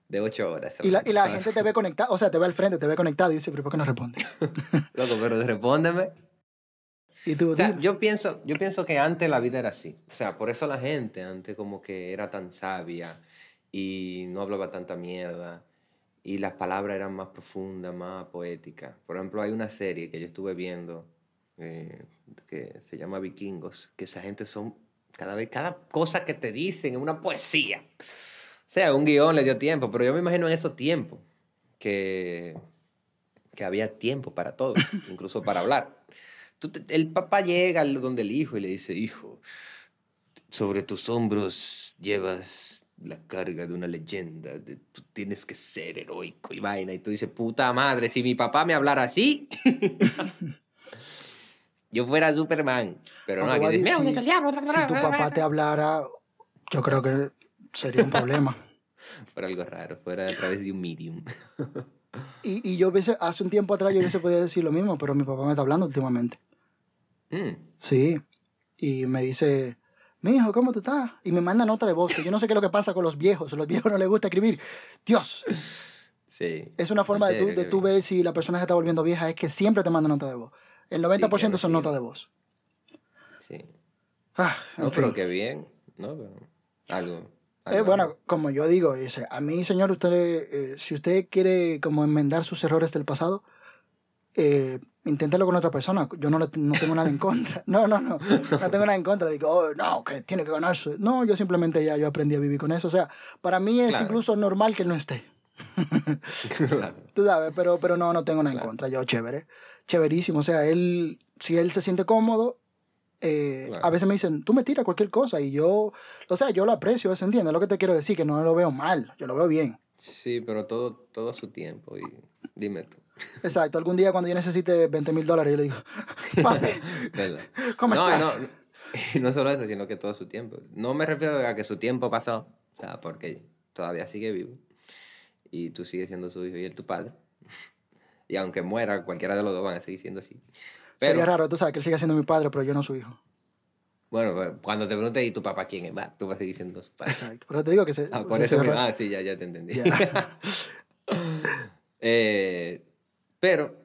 De ocho horas. Y la, y la gente te ve conectado, o sea, te ve al frente, te ve conectado y dice, pero ¿por qué no responde? <laughs> Loco, pero respóndeme. Y tú, O sea, dime. yo pienso, yo pienso que antes la vida era así. O sea, por eso la gente antes como que era tan sabia y no hablaba tanta mierda y las palabras eran más profundas, más poéticas. Por ejemplo, hay una serie que yo estuve viendo eh, que se llama Vikingos, que esa gente son cada vez, cada cosa que te dicen es una poesía. O sea, un guion le dio tiempo, pero yo me imagino en esos tiempos que, que había tiempo para todo, <laughs> incluso para hablar. Tú te- el papá llega donde el hijo y le dice, hijo, sobre tus hombros llevas la carga de una leyenda, de- tú tienes que ser heroico y vaina. Y tú dices, puta madre, si mi papá me hablara así, <laughs> yo fuera Superman. Pero no, aquí dices, decir, si tu papá te hablara, yo creo que sería un problema. <laughs> fuera algo raro, fuera a través de un medium. Y, y yo hubiese, hace un tiempo atrás yo hubiese podido decir lo mismo, pero mi papá me está hablando últimamente. Mm, Sí. Y me dice, mi hijo, ¿cómo tú estás? Y me manda nota de voz, que yo no sé qué es lo que pasa con los viejos. A los viejos no les gusta escribir. Dios, sí. es una forma de tú, de tú ver si la persona se está volviendo vieja, es que siempre te manda nota de voz. El 90% son sí. notas de voz. Sí. Ah, en No, pero qué bien, ¿no? Pero algo. Eh, algo- bueno, como yo digo, dice, a mí, señor, usted, eh, si usted quiere como enmendar sus errores del pasado, eh, inténtelo con otra persona. Yo no, no tengo nada en contra. No, no, no. No tengo nada en contra. Digo, oh, no, que tiene que ganarse. No, yo simplemente ya yo aprendí a vivir con eso. O sea, para mí es Claro. incluso normal que él no esté. Claro. <laughs> Tú sabes, pero, pero no, no tengo nada en Claro. contra. Yo, chévere. Chéverísimo. O sea, él, si él se siente cómodo, eh, a veces me dicen, tú me tiras cualquier cosa y yo, o sea, yo lo aprecio, ¿se entiende? Lo que te quiero decir, que no lo veo mal, yo lo veo bien. Sí, pero todo, todo a su tiempo. Y dime tú. Exacto, algún día cuando yo necesite 20 mil dólares, yo le digo, <laughs> papi. ¿cómo no, estás? No, y <laughs> no solo eso, sino que todo su tiempo. No me refiero a que su tiempo pasó, o sea, porque todavía sigue vivo. Y tú sigues siendo su hijo y él tu padre. Y aunque muera, cualquiera de los dos van a seguir siendo así. Pero, Sería raro, tú sabes, que él siga siendo mi padre, pero yo no su hijo. bueno, pues, cuando te pregunte, ¿y tu papá quién es? Va, tú vas a seguir siendo su padre. Exacto, pero te digo que se... Ah, por se- eso se- mismo. Ah, sí, ya, ya te entendí. Ya. <laughs> Eh, pero,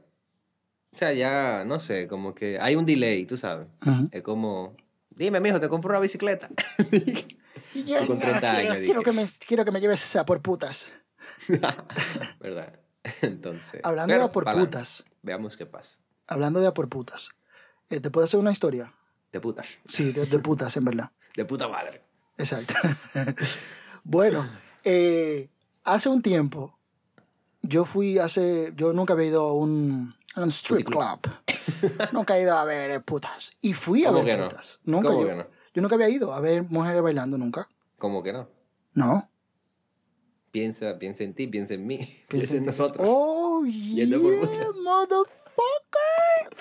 o sea, ya, no sé, como que hay un delay, tú sabes. Ujú. Es como, dime, mijo, te compro una bicicleta. <laughs> Y yo, con ya, 30 quiero, años, quiero que me, quiero que me lleves a por putas. <laughs> ¿Verdad? <laughs> Entonces. Hablando pero de a por putas, Veamos qué pasa. hablando de a por putas, eh, ¿te puedo hacer una historia? De putas. Sí, de, de putas, en verdad. De puta madre. Exacto. bueno, eh, hace un tiempo, yo fui hace, yo nunca había ido a un, a un strip club. <laughs> nunca he ido a ver putas. Y fui a ¿Cómo ver que no? putas. Nunca ¿Cómo yo, que no? yo nunca había ido a ver mujeres bailando, nunca. ¿Cómo que no? No. Piensa, piensa en ti, piensa en mí, <laughs> piensa, Piensa en nosotros. Oh, yeah, motherfucker.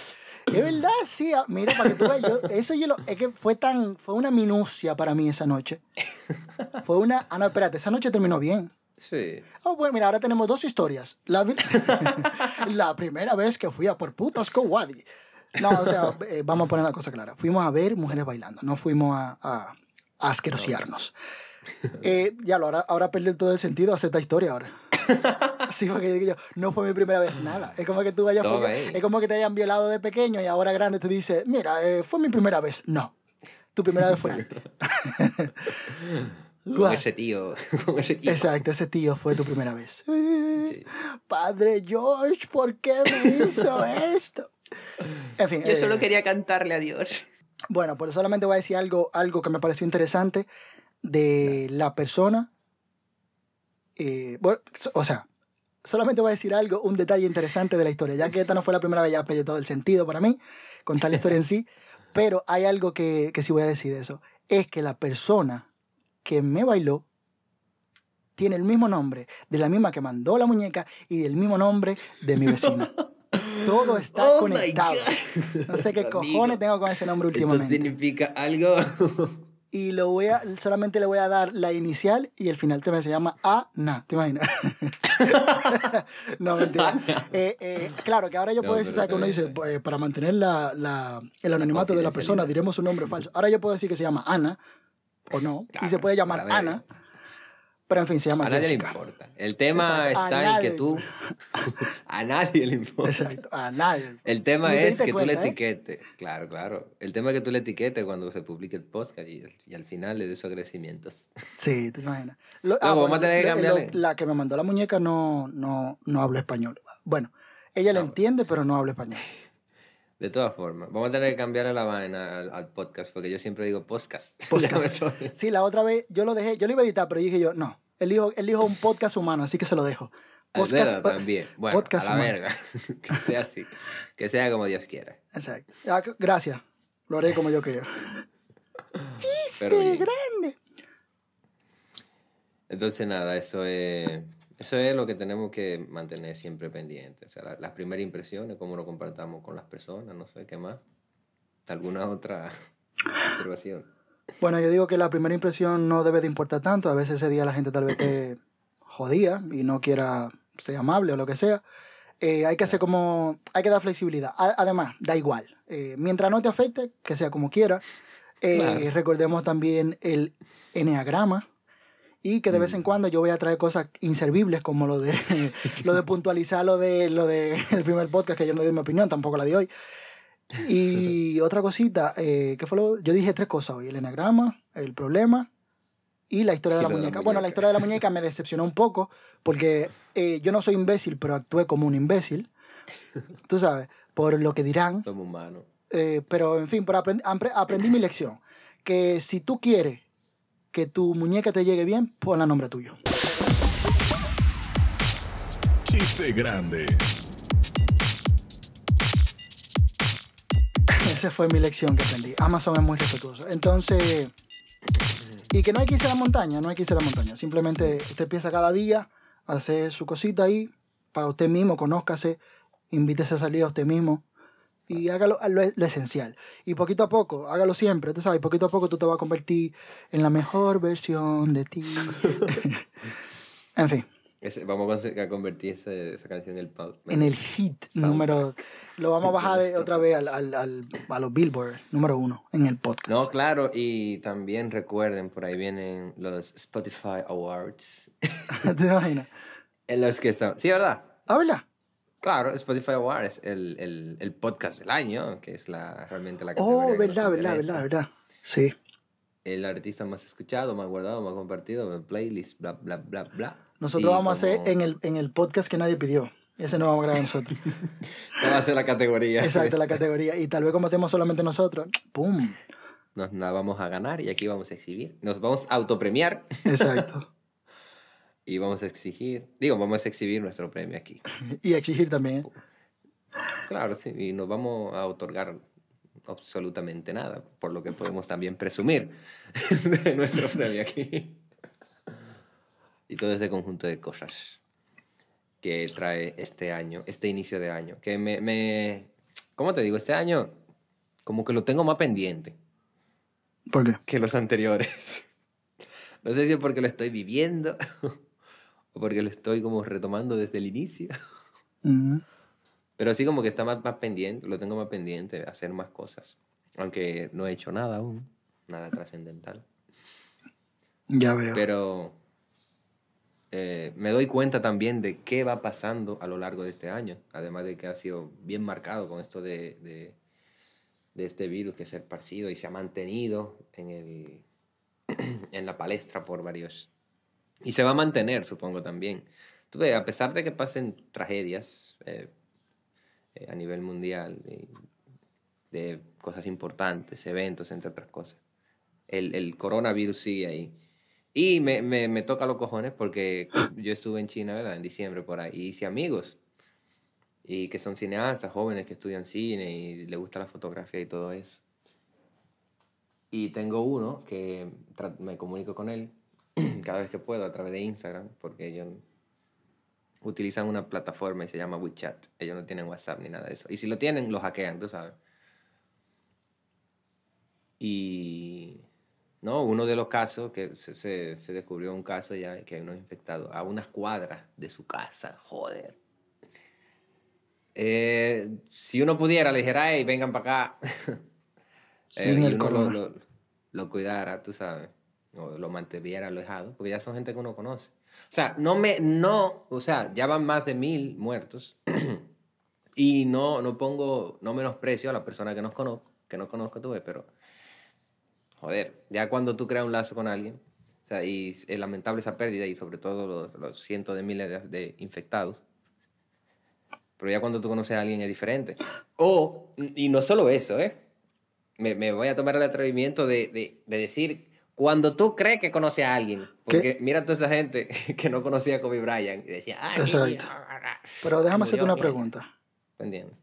Es verdad, sí. ah, Mira, para que tú veas, yo- <laughs> eso yo lo, es que fue tan, fue una minucia para mí esa noche. Fue una, ah, no, espérate, esa noche terminó bien. Sí. Oh, bueno, mira, ahora tenemos dos historias. La, <laughs> la primera vez que fui a por putas con Wadi. No, o sea, <laughs> eh, vamos a poner la cosa clara. Fuimos a ver mujeres bailando, no fuimos a, a, a asquerosiarnos. Eh, ya lo, ahora, ahora perdió todo el sentido hacer esta historia ahora. <laughs> Sí, porque yo, no fue mi primera vez nada. Es como que tú folla- ahí. es como que te hayan violado de pequeño y ahora grande te dice, mira, eh, fue mi primera vez. No, tu primera vez fue antes. Con ese tío, <laughs> con ese tío. Exacto, ese tío fue tu primera vez. Sí. Padre George, ¿por qué me hizo <laughs> esto? En fin. Yo eh, solo quería cantarle a Dios. Bueno, pues solamente voy a decir algo, algo que me pareció interesante de la persona. eh, bueno, o sea, solamente voy a decir algo, un detalle interesante de la historia, ya que esta no fue la primera vez, ya perdió todo el sentido para mí, contar la historia en sí, <laughs> pero hay algo que, que sí voy a decir de eso, es que la persona que me bailó tiene el mismo nombre de la misma que mandó la muñeca y del mismo nombre de mi vecina. <laughs> Todo está Oh conectado. No sé qué <laughs> Amigo, cojones tengo con ese nombre Esto últimamente. significa algo. <laughs> Y lo voy a, solamente le voy a dar la inicial y el final se me se llama Ana. ¿Te imaginas? no, mentira. Eh, eh, claro, que ahora yo No, puedo decir, ¿sabes? Que uno dice, pues, para mantener la, la- el anonimato de la persona, diremos un nombre falso. Ahora yo puedo decir que se llama Ana, o no, y se puede llamar. Ana, pero en fin, se llama A nadie le importa. El tema Exacto, está en que tú. <laughs> A nadie le importa. Exacto, a nadie. El tema es que tú le ¿eh? etiquetes. Claro, claro. El tema es que tú le etiquetes cuando se publique el podcast y, y al final le des sus agradecimientos. <laughs> Sí, te imaginas. Lo- Luego vamos a tener que lo- cambiarle. la que me mandó la muñeca no, no, no habla español. Bueno, ella le No. entiende, pero no habla español. <laughs> De todas formas, vamos a tener que cambiarle la vaina al, al podcast porque yo siempre digo podcast. <laughs> Podcast. Sí, la otra vez yo lo dejé, yo lo iba a editar, pero dije yo, no, él dijo un podcast humano, así que se lo dejo. Podcast, verga también. Bueno, podcast a la humano. verga. <laughs> que sea así. Que sea como Dios quiera. Exacto. Ah, gracias, lo haré como yo quiero. <laughs> ¡Chiste grande! Entonces, nada, eso es, eso es lo que tenemos que mantener siempre pendiente. O sea, la- las primeras impresiones, cómo lo compartamos con las personas, no sé qué más. ¿Alguna otra <laughs> observación? Bueno, yo digo que la primera impresión no debe de importar tanto. A veces ese día la gente tal vez te jodía y no quiera ser amable o lo que sea. Eh, hay que hacer como... Hay que dar flexibilidad. A- además, da igual. Eh, mientras no te afecte, que sea como quiera. Eh, Claro. Recordemos también el enneagrama. Y que de vez en cuando yo voy a traer cosas inservibles como lo de, <laughs> lo de puntualizar lo de lo de el primer podcast que yo no di mi opinión, tampoco la di hoy. Y <laughs> otra cosita, eh, ¿qué fue lo? Yo dije tres cosas hoy: el enagrama, el problema y la historia de la de la muñeca. Bueno, la muñeca. historia de la <laughs> muñeca me decepcionó un poco porque eh, yo no soy imbécil, pero actué como un imbécil. Tú sabes, por lo que dirán. Somos humanos. Eh, pero, en fin, por aprend- apre- aprendí mi lección. Que si tú quieres que tu muñeca te llegue bien, ponla a nombre tuyo. Chiste grande. <laughs> Esa fue mi lección que aprendí. Amazon es muy respetuoso. Entonces, y que no hay que irse a la montaña, no hay que irse a la montaña. Simplemente usted empieza cada día a hacer su cosita ahí para usted mismo, conózcase, invítese a salir a usted mismo y hágalo lo, lo esencial. Y poquito a poco, hágalo siempre, tú sabes, poquito a poco tú te vas a convertir en la mejor versión de ti. <laughs> en fin, Ese- vamos a convertir ese- esa canción en el pop. en el hit Soundtrack. número... Lo vamos a bajar de- otra vez al, al, al- a los Billboard, número uno, en el podcast. No, claro, y también recuerden, por ahí vienen los Spotify Awards. <laughs> ¿Te imaginas? en los que están. Sí, ¿verdad? Habla. Claro, Spotify Awards, el, el, el podcast del año, que es la, realmente la Oh, categoría nos verdad, verdad, verdad, verdad. Sí. El artista más escuchado, más guardado, más compartido, playlist, bla, bla, bla, bla. Nosotros Y vamos a hacer como- en el, en el podcast que nadie pidió. Ese no vamos a grabar nosotros. <laughs> Esa va a ser la categoría. Exacto, la categoría. Y tal vez como estemos solamente nosotros, ¡pum! Nos la vamos a ganar y aquí vamos a exhibir. Nos vamos a autopremiar Exacto. <laughs> y vamos a exigir. Digo, vamos a exhibir nuestro premio aquí. <laughs> Y exigir también. Claro, sí, y nos vamos a otorgar absolutamente nada, por lo que podemos también presumir <laughs> de nuestro premio aquí. Y todo ese conjunto de cosas que trae este año, este inicio de año, que me, me ¿cómo te digo? Este año como que lo tengo más pendiente ¿Por qué? que los anteriores. <laughs> No sé si es porque lo estoy viviendo porque lo estoy como retomando desde el inicio. <laughs> Pero sí como que está más, más pendiente, lo tengo más pendiente, hacer más cosas. Aunque no he hecho nada aún, nada trascendental. ya veo. Pero eh, me doy cuenta también de qué va pasando a lo largo de este año. Además de que ha sido bien marcado con esto de, de, de este virus que se ha esparcido y se ha mantenido en, el, <clears throat> en la palestra por varios... Y se va a mantener, supongo, también. Tú ves, a pesar de que pasen tragedias eh, eh, a nivel mundial, de, de cosas importantes, eventos, entre otras cosas, el, el coronavirus sigue ahí. Y me, me, me toca los cojones porque yo estuve en China, ¿verdad? En diciembre por ahí. Y hice amigos. Y que son cineastas, jóvenes que estudian cine y les gusta la fotografía y todo eso. Y tengo uno que me comunico con él <clears throat> cada vez que puedo a través de Instagram, porque ellos utilizan una plataforma y se llama WeChat. Ellos no tienen WhatsApp ni nada de eso. Y si lo tienen, lo hackean, tú sabes. Y no, uno de los casos que se, se, se descubrió un caso ya que hay unos infectados a unas cuadras de su casa, joder. Eh, si uno pudiera, le dijera, hey, vengan para acá. <laughs> Eh, Sin y el uno lo, lo, lo cuidara, tú sabes, o lo mantuviera alejado, porque ya son gente que uno conoce. O sea, no me, no, o sea, ya van más de mil muertos <clears throat> y no, no pongo, no menosprecio a la persona que nos conozco, que no conozco tuve, pero joder, ya cuando tú creas un lazo con alguien, o sea, y es lamentable esa pérdida y sobre todo los, los cientos de miles de, infectados, pero ya cuando tú conoces a alguien es diferente. O, y no solo eso, ¿eh? Me, me voy a tomar el atrevimiento de, de decir, cuando tú crees que conoces a alguien, porque mira toda esa gente <laughs> que no conocía a Kobe Bryant y decía, ah, Exacto. Pero déjame hacerte una pregunta. ¿Entiendes?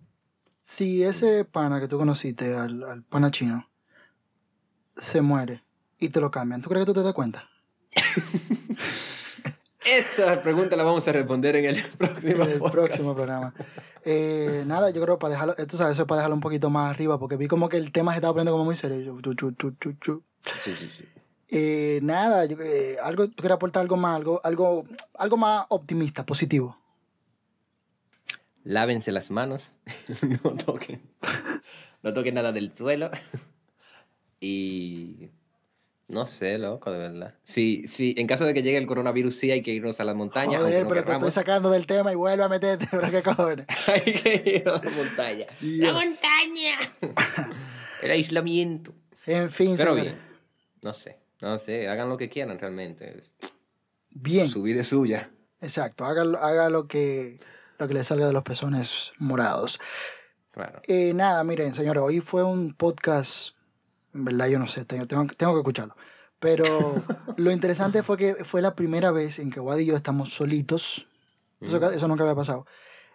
Si ese pana que tú conociste, al, al pana chino, se muere y te lo cambian, ¿tú crees que tú te das cuenta? <laughs> Esa pregunta la vamos a responder en el <laughs> próximo En el próximo programa. Eh, nada, yo creo para dejarlo, tú sabes, eso es para dejarlo un poquito más arriba, porque vi como que el tema se estaba poniendo como muy serio. Chu, chu, chu. Sí, sí, sí. Eh, nada, yo, eh, algo, tú quieres aportar algo más, algo, algo, algo más optimista, positivo. Lávense las manos, <laughs> no toquen, no toquen nada del suelo y no sé, loco, de verdad. Sí, sí, en caso de que llegue el coronavirus sí hay que irnos a las montañas. Joder, no pero te estoy sacando del tema y vuelve a meterte, <laughs> pero qué cojones. <laughs> Hay que ir a la montaña. Dios. montaña! El aislamiento. En fin, Pero bien, no sé, no sé, hagan lo que quieran realmente. Bien, Su vida es suya. exacto. Haga, haga lo que lo que le salga de los pezones morados. Claro. Eh, nada, miren, señores, hoy fue un podcast. En verdad, yo no sé, tengo, tengo, tengo que escucharlo. Pero <laughs> lo interesante fue que fue la primera vez en que Wad y yo estamos solitos. Eso, eso nunca había pasado.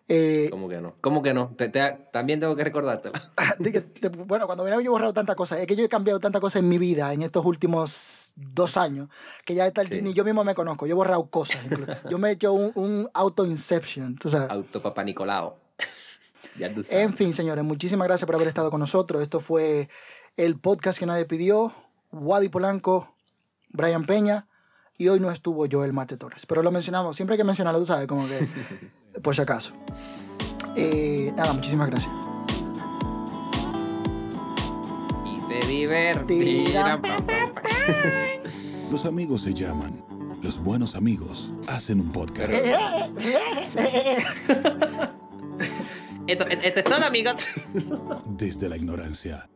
Eh, ¿Cómo que no? ¿Cómo que no? Te- te- también tengo que recordártelo. <laughs> te- bueno, cuando venía yo he borrado tantas cosas. Es que yo he cambiado tantas cosas en mi vida en estos últimos dos años que ya está, Sí. ni yo mismo me conozco. Yo he borrado cosas. incluso. <laughs> yo me he hecho un, un auto-inception, tú sabes. Autopapa Nicolau. <laughs> ya tú sabes. En fin, señores, muchísimas gracias por haber estado con nosotros. Esto fue el podcast que nadie pidió. Wadi Polanco, Brian Peña. Y hoy no estuvo Joel Marte Torres. Pero lo mencionamos, siempre hay que mencionarlo, tú sabes, como que <laughs> por si acaso. Eh, nada, muchísimas gracias. Y se divertirán. Los amigos se llaman. Los buenos amigos hacen un podcast. <laughs> Eso, eso es todo, amigos. Desde la ignorancia